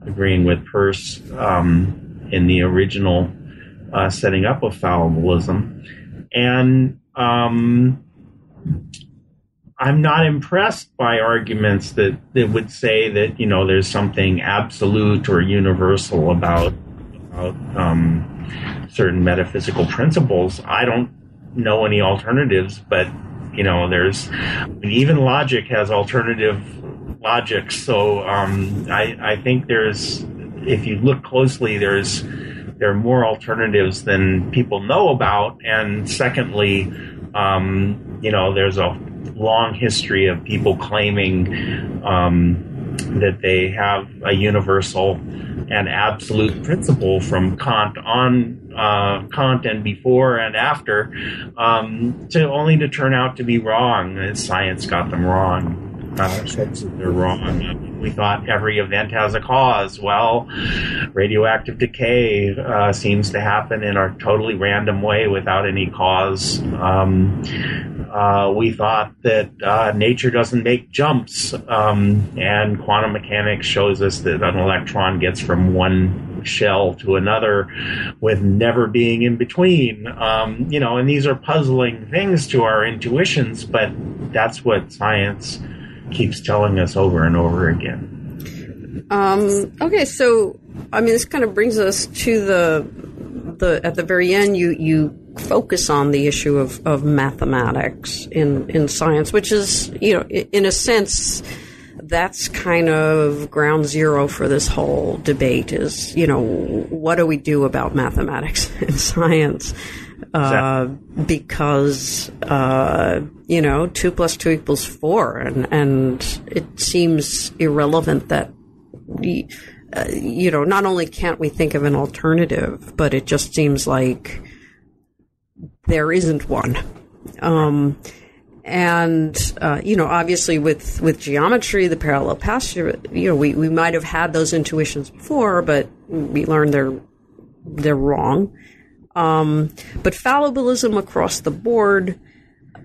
Agreeing with Peirce um, in the original uh, setting up of fallibilism, and um, I'm not impressed by arguments that, that would say that you know there's something absolute or universal about about um, certain metaphysical principles. I don't know any alternatives, but you know there's even logic has alternative logic. So um, I, I think there's if you look closely, there's there are more alternatives than people know about, and secondly, um, you know, there's a long history of people claiming um, that they have a universal and absolute principle from Kant on uh, Kant and before and after, um, to only to turn out to be wrong. Science got them wrong. Uh, they're wrong. We thought every event has a cause. Well, radioactive decay uh, seems to happen in a totally random way without any cause. Um, uh, we thought that uh, nature doesn't make jumps, um, and quantum mechanics shows us that an electron gets from one shell to another with never being in between. Um, you know, and these are puzzling things to our intuitions, but that's what science keeps telling us over and over again. Um, okay, so I mean, this kind of brings us to the the at the very end. You you focus on the issue of, of mathematics in in science, which is you know in a sense that's kind of ground zero for this whole debate is, you know, what do we do about mathematics and science? Uh, because, uh, you know, two plus two equals four, and, and it seems irrelevant that, uh, you know, not only can't we think of an alternative, but it just seems like there isn't one. Um, and uh, you know, obviously, with with geometry, the parallel paths, you know, we, we might have had those intuitions before, but we learned they're they're wrong. Um, but fallibilism across the board,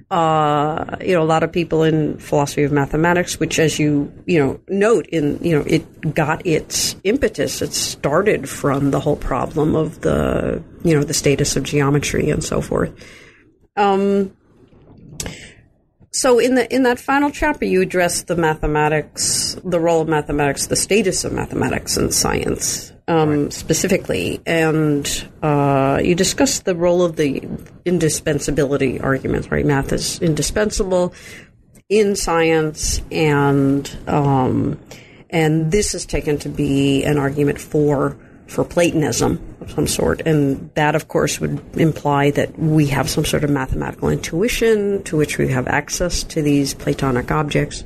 uh, you know, a lot of people in philosophy of mathematics, which, as you you know note in you know, it got its impetus. It started from the whole problem of the you know the status of geometry and so forth. Um, so in the in that final chapter, you address the mathematics, the role of mathematics, the status of mathematics in science um, right. specifically, and uh, you discuss the role of the indispensability argument. Right, math is indispensable in science, and um, and this is taken to be an argument for for Platonism of some sort. And that, of course, would imply that we have some sort of mathematical intuition to which we have access to these Platonic objects.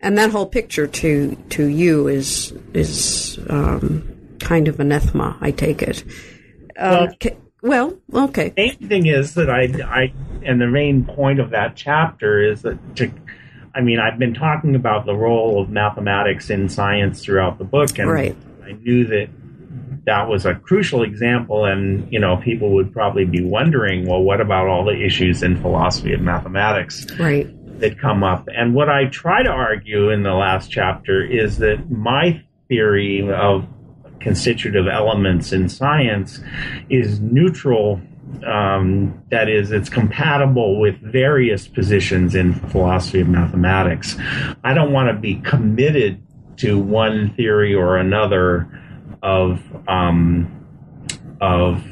And that whole picture to to you is is um, kind of anathema, I take it. Um, well, well, okay. The main thing is that I, I, and the main point of that chapter is that to, I mean, I've been talking about the role of mathematics in science throughout the book, and right. I knew that that was a crucial example and you know people would probably be wondering well what about all the issues in philosophy of mathematics right that come up and what i try to argue in the last chapter is that my theory of constitutive elements in science is neutral um, that is, it's compatible with various positions in philosophy of mathematics. I don't want to be committed to one theory or another of um, of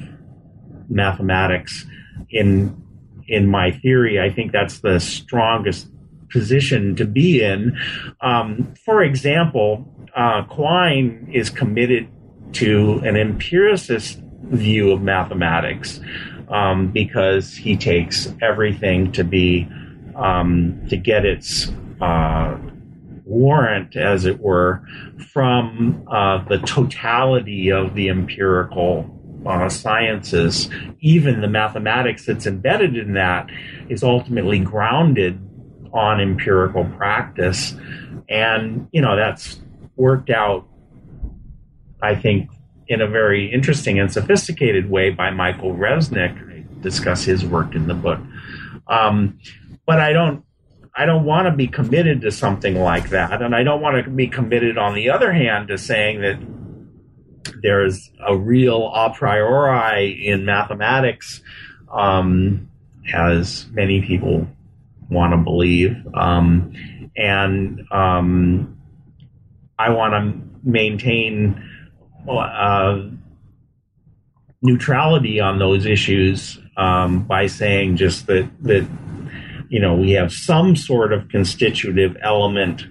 mathematics in in my theory. I think that's the strongest position to be in. Um, for example, uh, Quine is committed to an empiricist view of mathematics um, because he takes everything to be um, to get its uh, warrant, as it were, from uh, the totality of the empirical uh, sciences. Even the mathematics that's embedded in that is ultimately grounded on empirical practice. And, you know, that's worked out, I think, in a very interesting and sophisticated way by Michael Resnik. I discuss his work in the book. Um, but I don't I don't want to be committed to something like that. And I don't want to be committed, on the other hand, to saying that there's a real a priori in mathematics, um, as many people want to believe. Um, and um, I want to maintain uh, neutrality on those issues um, by saying just that that you know, we have some sort of constitutive element,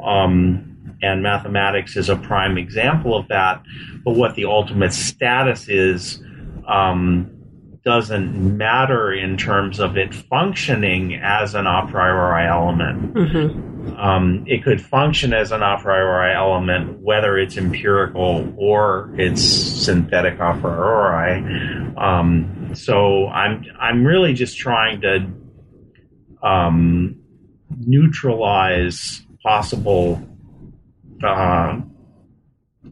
um, and mathematics is a prime example of that. But what the ultimate status is um, doesn't matter in terms of it functioning as an a priori element. Mm-hmm. Um, it could function as an a priori element whether it's empirical or it's synthetic a priori. Um, so I'm I'm really just trying to um, neutralize possible uh,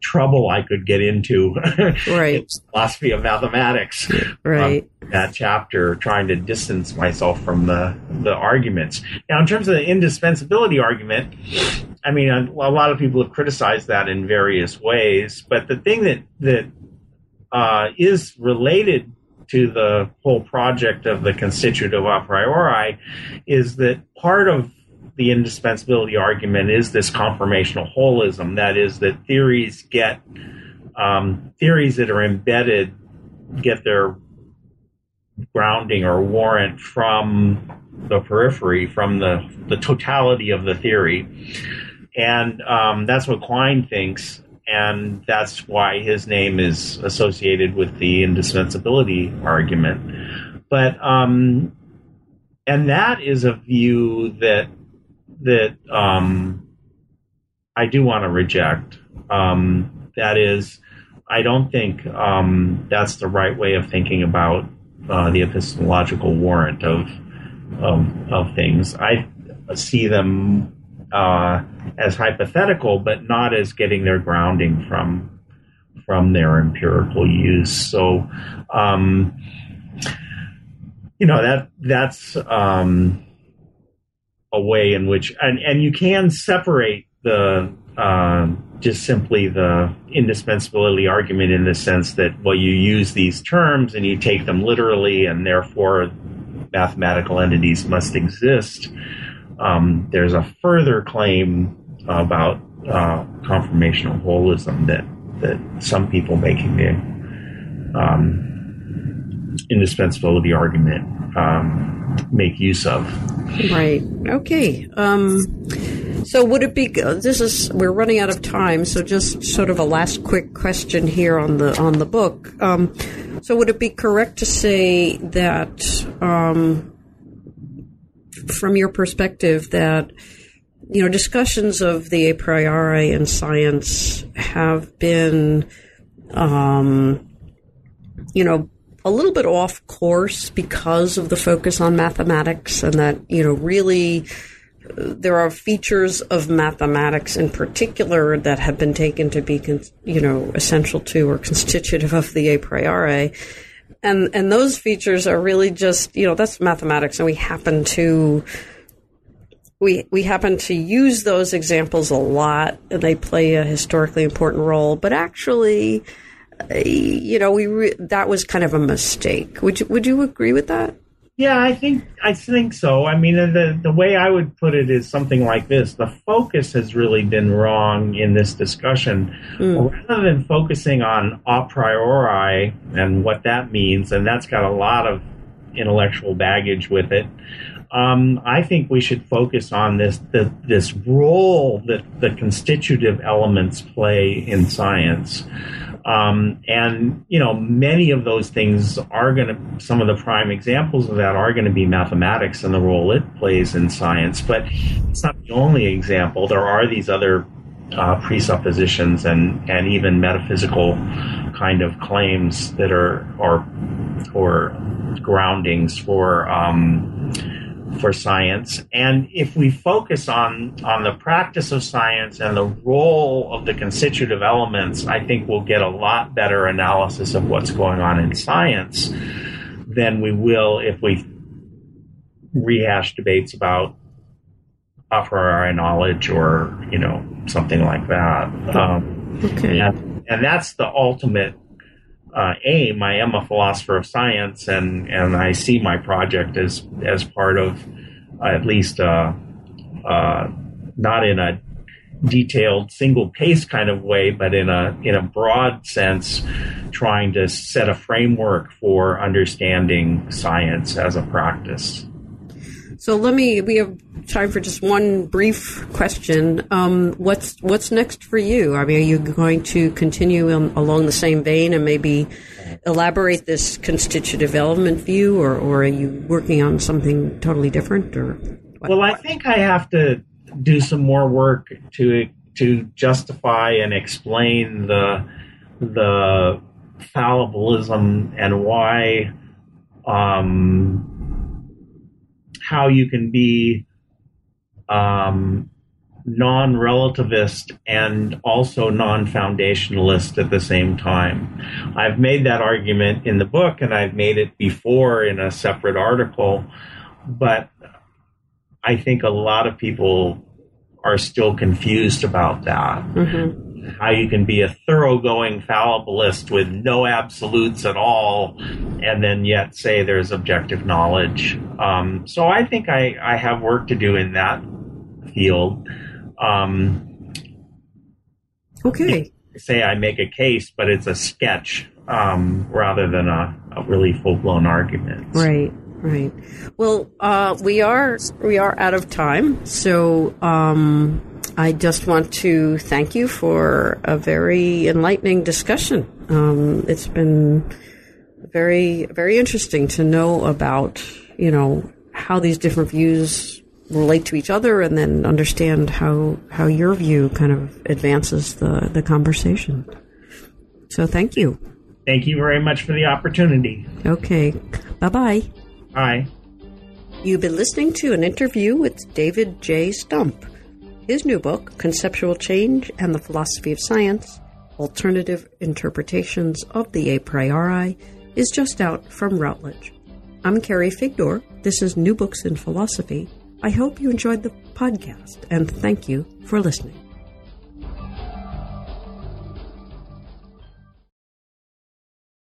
trouble I could get into. right. philosophy of mathematics. Right. Um, that chapter, trying to distance myself from the the arguments. Now, in terms of the indispensability argument, I mean, a, a lot of people have criticized that in various ways, but the thing that that uh, is related to the whole project of the constitutive a priori is that part of the indispensability argument is this confirmational holism. That is, that theories get um, theories that are embedded get their grounding or warrant from the periphery, from the, the totality of the theory. and um, that's what Quine thinks, and that's why his name is associated with the indispensability argument. But um, and that is a view that that um, I do want to reject. Um, that is, I don't think um, that's the right way of thinking about uh, the epistemological warrant of, of of things. I see them uh, as hypothetical, but not as getting their grounding from from their empirical use. So, um, you know that that's um, a way in which, and and you can separate the uh, just simply the indispensability argument in the sense that well, you use these terms and you take them literally, and therefore mathematical entities must exist. Um, there's a further claim about uh, confirmational holism that that some people making the um, indispensability argument um, make use of. Right. Okay. Um, so would it be? This is we're running out of time, so just sort of a last quick question here on the on the book. Um, so would it be correct to say that, um, from your perspective, that you know discussions of the a priori in science have been, um, you know, a little bit off course because of the focus on mathematics, and that you know really uh, there are features of mathematics in particular that have been taken to be, you know, essential to or constitutive of the a priori. And, and those features are really just, you know, that's mathematics and we happen to, we, we happen to use those examples a lot and they play a historically important role, but actually, you know, we, re- that was kind of a mistake. Would you, would you agree with that? Yeah, I think I think so. I mean, the the way I would put it is something like this: the focus has really been wrong in this discussion. Mm. Rather than focusing on a priori and what that means, and that's got a lot of intellectual baggage with it. Um, I think we should focus on this the, this role that the constitutive elements play in science. Um, and you know, many of those things are going to. Some of the prime examples of that are going to be mathematics and the role it plays in science. But it's not the only example. There are these other uh, presuppositions and and even metaphysical kind of claims that are or or groundings for. Um, for science. And if we focus on, on the practice of science and the role of the constitutive elements, I think we'll get a lot better analysis of what's going on in science than we will if we rehash debates about priori knowledge or, you know, something like that. Um, okay. And, and that's the ultimate uh, aim. I am a philosopher of science, and and I see my project as as part of uh, at least uh, uh, not in a detailed single pace kind of way, but in a in a broad sense, trying to set a framework for understanding science as a practice. So let me. We have time for just one brief question. Um, what's what's next for you? I mean, are you going to continue along the same vein and maybe elaborate this constitutive element view, or, or are you working on something totally different? Or what? well, I think I have to do some more work to to justify and explain the the fallibilism and why um, how you can be um, non relativist and also non foundationalist at the same time. I've made that argument in the book and I've made it before in a separate article, but I think a lot of people are still confused about that. Mm-hmm how you can be a thoroughgoing fallibilist with no absolutes at all, and then yet say there's objective knowledge. Um, so I think I, I have work to do in that field. Um, okay. Say I make a case, but it's a sketch um, rather than a, a really full blown argument. Right. Right. Well, uh, we are we are out of time, so um, I just want to thank you for a very enlightening discussion. Um, it's been very, very interesting to know about, you know, how these different views relate to each other and then understand how, how your view kind of advances the, the conversation. So thank you. Thank you very much for the opportunity. Okay. Bye bye. Bye. You've been listening to an interview with David J. Stump. His new book, Conceptual Change and the Philosophy of Science Alternative Interpretations of the A Priori, is just out from Routledge. I'm Carrie Figdor. This is New Books in Philosophy. I hope you enjoyed the podcast and thank you for listening.